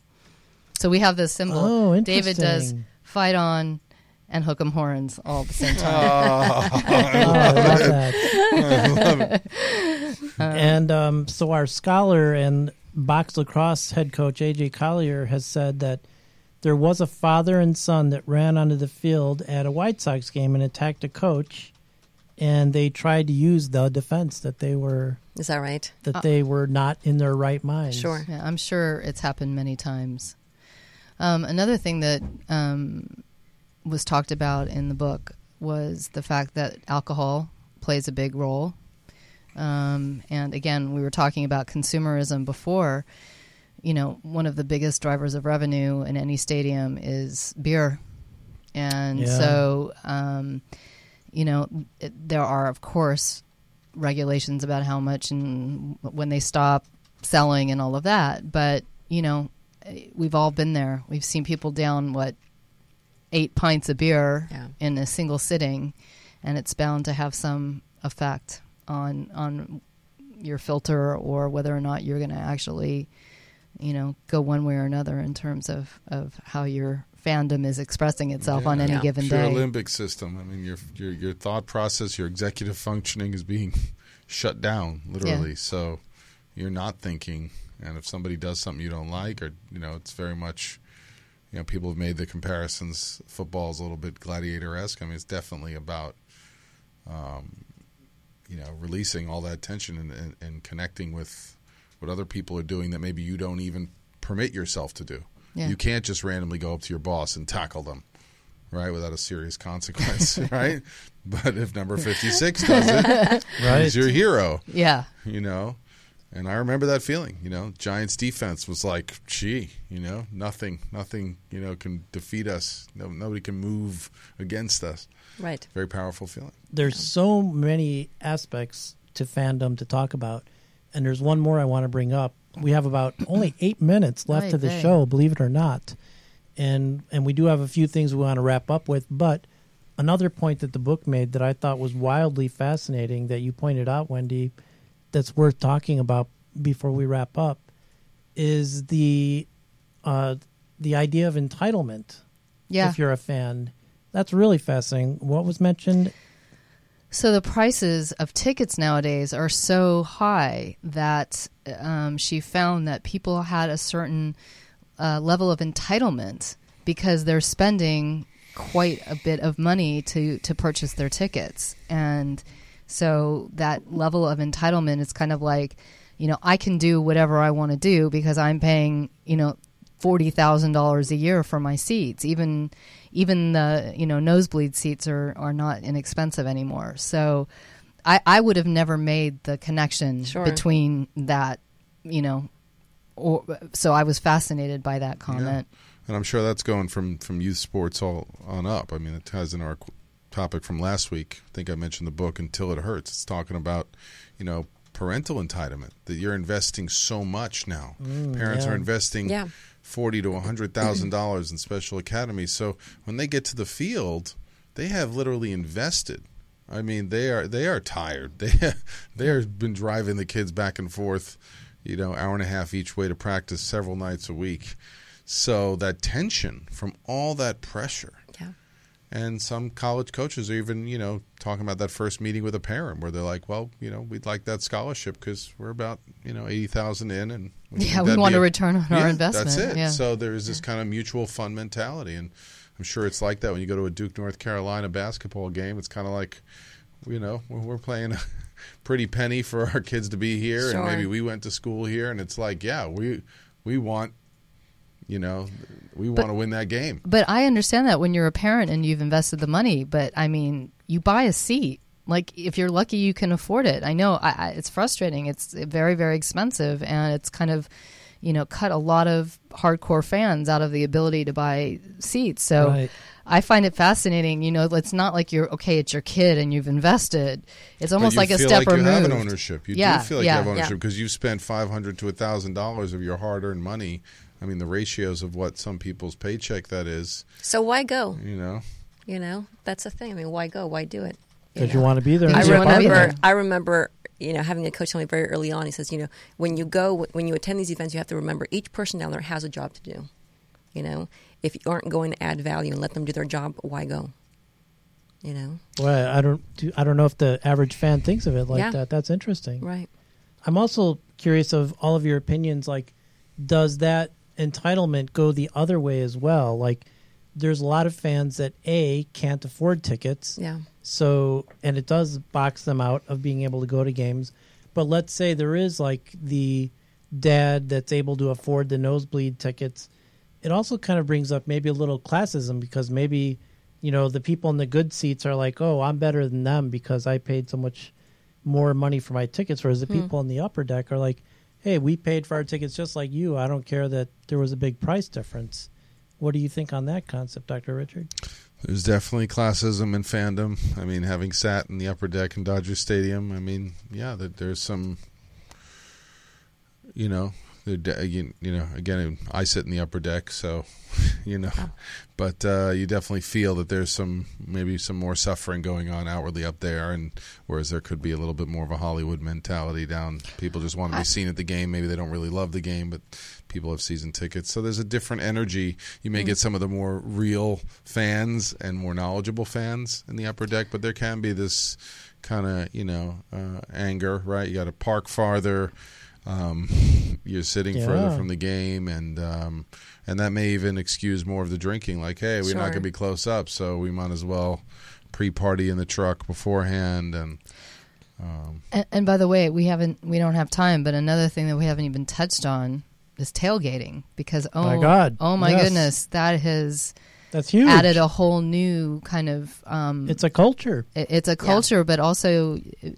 So we have this symbol. Oh, David does fight on and hook 'em horns all at the same time. Oh, I love that. and um, so our scholar and box lacrosse head coach AJ Collier has said that there was a father and son that ran onto the field at a White Sox game and attacked a coach, and they tried to use the defense that they were Is that right? that they were not in their right minds. Sure. Yeah, I'm sure it's happened many times. Um, another thing that um, was talked about in the book was the fact that alcohol plays a big role. Um, and again, we were talking about consumerism before. You know, one of the biggest drivers of revenue in any stadium is beer. And Yeah. so, um, you know, there are, of course, regulations about how much and when they stop selling and all of that. But you know, eh, we've all been there. We've seen people down what eight pints of beer Yeah. in a single sitting, and it's bound to have some effect on on your filter or whether or not you're going to actually, you know, go one way or another in terms of of how your fandom is expressing itself on any Yeah. given It's your day. limbic system. I mean, your your your thought process, your executive functioning is being shut down literally. Yeah. So you're not thinking, and if somebody does something you don't like, or you know, it's very much. You know, people have made the comparisons. Football is a little bit gladiator esque. I mean, it's definitely about, um, you know, releasing all that tension and, and, and connecting with what other people are doing that maybe you don't even permit yourself to do. Yeah. You can't just randomly go up to your boss and tackle them, right, without a serious consequence, right? But if number 56 does it, Right. he's your hero, yeah, you know? And I remember that feeling, you know. Giants defense was like, gee, you know, nothing, nothing, you know, can defeat us. No, nobody can move against us. Right. Very powerful feeling. there's so many aspects to fandom to talk about, and there's one more I want to bring up. We have about only eight minutes left to the show, believe it or not, and and we do have a few things we want to wrap up with. But another point that the book made that I thought was wildly fascinating that you pointed out, Wendy, that's worth talking about before we wrap up, is the uh, the idea of entitlement. yeah. If you're a fan, that's really fascinating. What was mentioned So the prices of tickets nowadays are so high that um, she found that people had a certain uh, level of entitlement because they're spending quite a bit of money to to purchase their tickets, and so that level of entitlement is kind of like, you know, I can do whatever I want to do because I'm paying, you know, forty thousand dollars a year for my seats. Even even the you know nosebleed seats are are not inexpensive anymore. So I I would have never made the connection Sure. between that, you know, or so I was fascinated by that comment. And I'm sure that's going from, from youth sports all on up. I mean, it ties in our topic from last week. I think I mentioned the book Until It Hurts. It's talking about, you know, parental entitlement that you're investing so much now. Mm, Parents yeah. are investing Yeah. Forty to hundred thousand dollars in special academies. So when they get to the field, they have literally invested. I mean, they are they are tired. They they have been driving the kids back and forth, you know, hour and a half each way to practice several nights a week. So that tension from all that pressure Yeah. And some college coaches are even, you know, talking about that first meeting with a parent where they're like, "Well, you know, we'd like that scholarship because we're about, you know, eighty thousand in, and Yeah, we want be a a- return on our investment. That's it. Yeah. So there's this kind of mutual fund mentality, and I'm sure it's like that when you go to a Duke North Carolina basketball game. It's kind of like, you know, we're we're playing a pretty penny for our kids to be here, Sure. and maybe we went to school here, and it's like, yeah, we we want, you know, we want to win that game. But I understand that when you're a parent and you've invested the money, but I mean, you buy a seat. Like if you're lucky, you can afford it. I know I, I, it's frustrating. It's very, very expensive, and it's kind of, you know, cut a lot of hardcore fans out of the ability to buy seats. So Right. I find it fascinating. You know, it's not like you're okay. It's your kid, and you've invested. It's almost like a feel step like you removed. have an ownership. You Yeah, do feel like yeah. you have ownership because you've spent five hundred to thousand dollars of your hard-earned money. I mean, the ratios of what some people's paycheck that is. So why go? You know, You know, that's the thing. I mean, why go? Why do it? Because know? you want to be there. and I Because be a you wanna part be of there. remember. I remember. You know, having a coach tell me very early on. He says, you know, when you go, when you attend these events, you have to remember each person down there has a job to do. You know, if you aren't going to add value and let them do their job, why go? You know, Well, I don't. I don't know if the average fan thinks of it like Yeah. that. That's interesting. right? I'm also curious of all of your opinions. Like, does that entitlement go the other way as well? Like, there's a lot of fans that a can't afford tickets, Yeah. So and it does box them out of being able to go to games. But let's say there is like the dad that's able to afford the nosebleed tickets. It also kind of brings up maybe a little classism because maybe you know the people in the good seats are like, oh, I'm better than them because I paid so much more money for my tickets, whereas the hmm. people in the upper deck are like, hey, we paid for our tickets just like you. I don't care that there was a big price difference. What do you think on that concept, Dr. Richard? There's definitely classism in fandom. I mean, having sat in the upper deck in Dodger Stadium, I mean, yeah, there, there's some, you know, you, you know, again, I sit in the upper deck, so, you know, but uh, you definitely feel that there's some maybe some more suffering going on outwardly up there, and whereas there could be a little bit more of a Hollywood mentality down. People just want to be seen at the game. Maybe they don't really love the game, but people have season tickets, so there's a different energy. You may get some of the more real fans and more knowledgeable fans in the upper deck, but there can be this kind of you know uh, anger, right? You got to park farther. Um, you're sitting further from the game, and um, and that may even excuse more of the drinking. Like, hey, we're not going to be close up, so we might as well pre-party in the truck beforehand. And um, And, and by the way, we haven't we don't have time, but another thing that we haven't even touched on is tailgating because oh My God, oh my yes. goodness, that has That's huge. added a whole new kind of um, it's a culture. it- it's a culture, but also uh,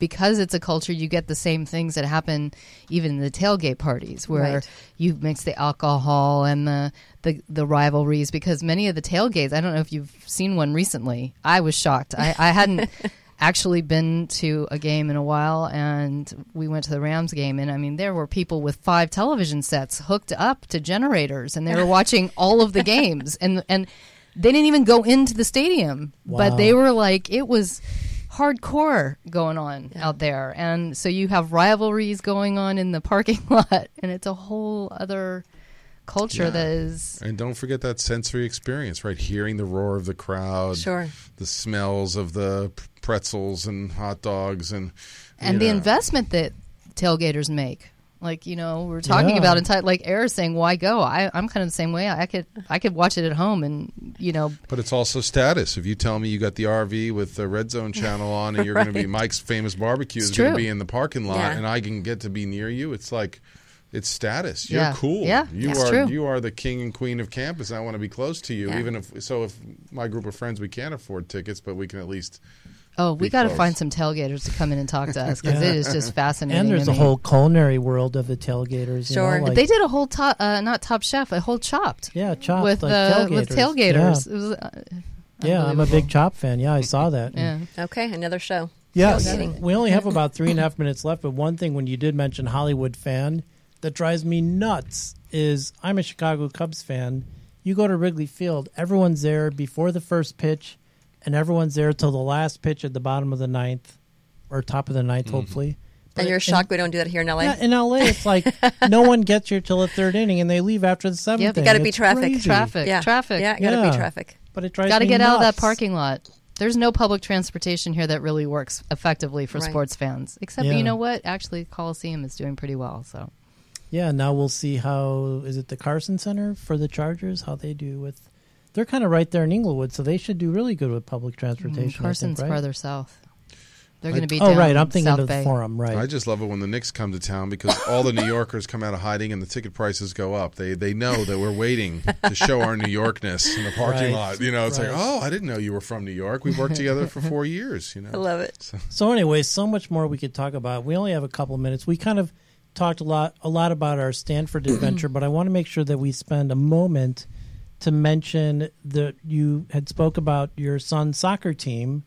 because it's a culture, you get the same things that happen even in the tailgate parties, where Right. you mix the alcohol and the, the the rivalries. Because many of the tailgates, I don't know if you've seen one recently. I was shocked. I, I hadn't actually been to a game in a while, and we went to the Rams game, and I mean there were people with five television sets hooked up to generators, and they were watching all of the games, and and they didn't even go into the stadium, but they were like it was hardcore going on out there. And so you have rivalries going on in the parking lot and it's a whole other culture Yeah. that is and don't forget that sensory experience, right? Hearing the roar of the crowd, Sure. the smells of the pretzels and hot dogs, and and the know. investment that tailgaters make like you know we're talking Yeah. about enti- like air saying why go I, i'm kind of the same way i could i could watch it at home and you know But it's also status. If you tell me you got the RV with the Red Zone channel on, and you're going to be Mike's famous barbecue is It's going to be in the parking lot, Yeah. and I can get to be near you, it's like it's status. You're Yeah. cool. Yeah, you that's are true. you are the king and queen of campus. I want to be close to you, Yeah. even if so. If my group of friends we can't afford tickets, but we can at least. oh we got to find some tailgaters to come in and talk to us because Yeah. it is just fascinating And there's a me. whole culinary world of the tailgaters. You Sure. know, like, they did a whole top uh, not top chef a whole chopped yeah, chopped with like uh, tailgaters. with tailgaters It was, uh, Yeah, yeah I'm a big chop fan. Yeah, I saw that. yeah Okay, another show. Yes, we only have about three and a half minutes left. But one thing, when you did mention Hollywood fan, that drives me nuts is I'm a Chicago Cubs fan. You go to Wrigley Field, everyone's there before the first pitch, and everyone's there till the last pitch at the bottom of the ninth or top of the ninth, mm-hmm. hopefully. And you're in- shocked we don't do that here in LA. Yeah, in LA, it's like no one gets here till the third inning, and they leave after the seventh. Yep. You inning. gotta be traffic. crazy. traffic yeah, traffic Yeah, gotta Yeah. be traffic. But it drives Got to me get out of that parking lot. There's no public transportation here that really works effectively for Right. sports fans. Except, Yeah. you know what? Actually, Coliseum is doing pretty well. So Yeah, now we'll see how is it the Carson Center for the Chargers? How they do with? They're kind of right there in Inglewood, so they should do really good with public transportation. Mm, Carson's right? farther south. They're going to be. Oh, down right. I'm thinking South of the Bay. Forum. Right. I just love it when the Knicks come to town because all the New Yorkers come out of hiding and the ticket prices go up. They they know that we're waiting to show our New Yorkness in the parking Right. lot. You know, it's Right. like, oh, I didn't know you were from New York. We've worked together for four years. You know, I love it. So anyway, so much more we could talk about. We only have a couple minutes. We kind of talked a lot a lot about our Stanford adventure, but I want to make sure that we spend a moment to mention that you had spoke about your son's soccer team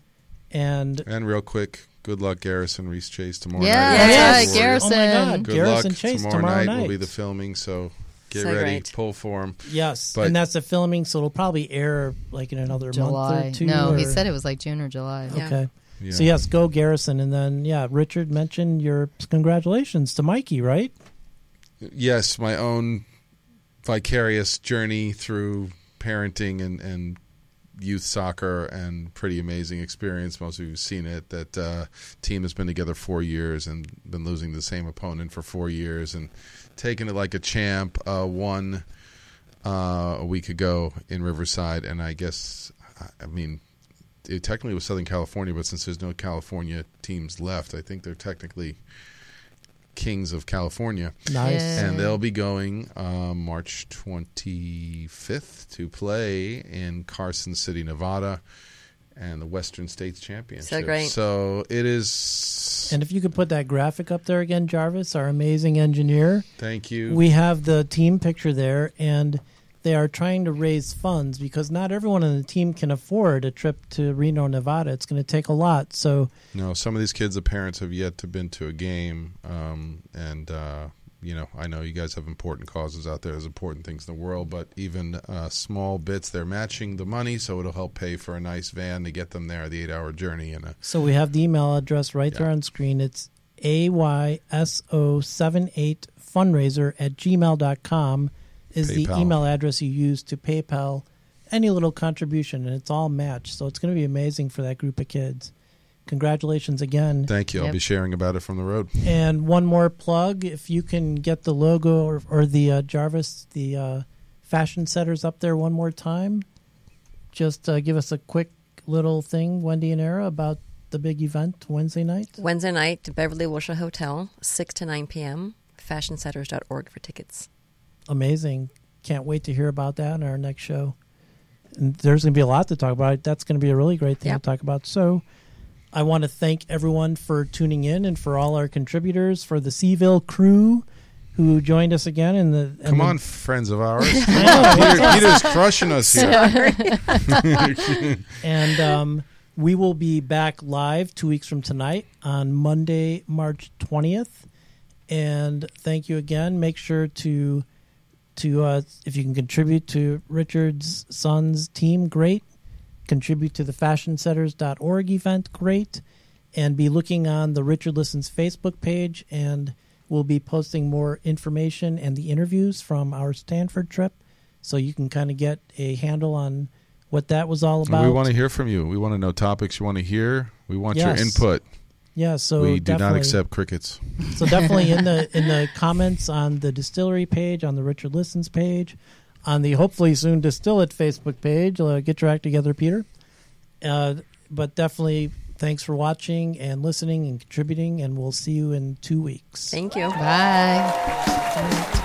and And real quick, good luck, Garrison Reese Chase tomorrow Yeah, night. that's Yes. right, Garrison. Oh my God. Good Garrison luck Chase tomorrow, tomorrow night, will be the filming. So get So ready, great. pull form. yes, But- and that's the filming, so it'll probably air like in another month July. or two. no, he said it was like June or July. Okay. Yeah. So yes, go Garrison, and then yeah, Richard mentioned your congratulations to Mikey, right? yes, my own vicarious journey through parenting and, and youth soccer and pretty amazing experience. Most of you have seen it. That uh, team has been together four years and been losing the same opponent for four years and taking it like a champ. Uh, won uh, a week ago in Riverside, and I guess I mean. It technically was Southern California, but since there's no California teams left, I think they're technically kings of California Nice. Yeah. and they'll be going um, March 25th to play in Carson City, Nevada, and the Western States Championship. So great. So it is. And if you could put that graphic up there again, Jarvis, our amazing engineer. thank you. We have the team picture there, and they are trying to raise funds because not everyone on the team can afford a trip to Reno, Nevada. It's going to take a lot. So, no, some of these kids, the parents have yet to been to a game, um, and uh, you know, I know you guys have important causes out there. There's important things in the world, but even uh, small bits, they're matching the money, so it'll help pay for a nice van to get them there, the eight-hour journey, and a so we have the email address right there on screen. It's AYSO78 fundraiser at gmail.com is the email address you use to PayPal any little contribution, and it's all matched. So it's going to be amazing for that group of kids. Congratulations again. Thank you. I'll Yep. be sharing about it from the road. And one more plug: if you can get the logo or, or the uh, Jarvis, the uh, fashion setters up there one more time, just uh, give us a quick little thing, Wendy and Era, about the big event Wednesday night. Wednesday night, Beverly Wilshire Hotel, 6 to 9 p.m. FashionSetters.org for tickets. Amazing! Can't wait to hear about that in our next show. And there's going to be a lot to talk about. That's going to be a really great thing Yep. to talk about. So. I want to thank everyone for tuning in and for all our contributors, for the Seaville crew who joined us again. In the and Come the- on, friends of ours. I know, Peter, Peter's crushing us here. And um, we will be back live two weeks from tonight on Monday, March 20th. And thank you again. Make sure to to uh, if you can contribute to Richard's son's team, great. Contribute to the fashionsetters.org event, great. And be looking on the Richard Listens Facebook page, and we'll be posting more information and the interviews from our Stanford trip, so you can kind of get a handle on what that was all about. we want to hear from you. We want to know topics you want to hear. We want Yes. your input. Yeah, so we do not accept crickets. So definitely in the in the comments on the distillery page, on the Richard Listens page, on the hopefully soon Distill It Facebook page. Uh, get your act together, Peter. Uh, but definitely thanks for watching and listening and contributing, and we'll see you in two weeks. Thank you. Bye.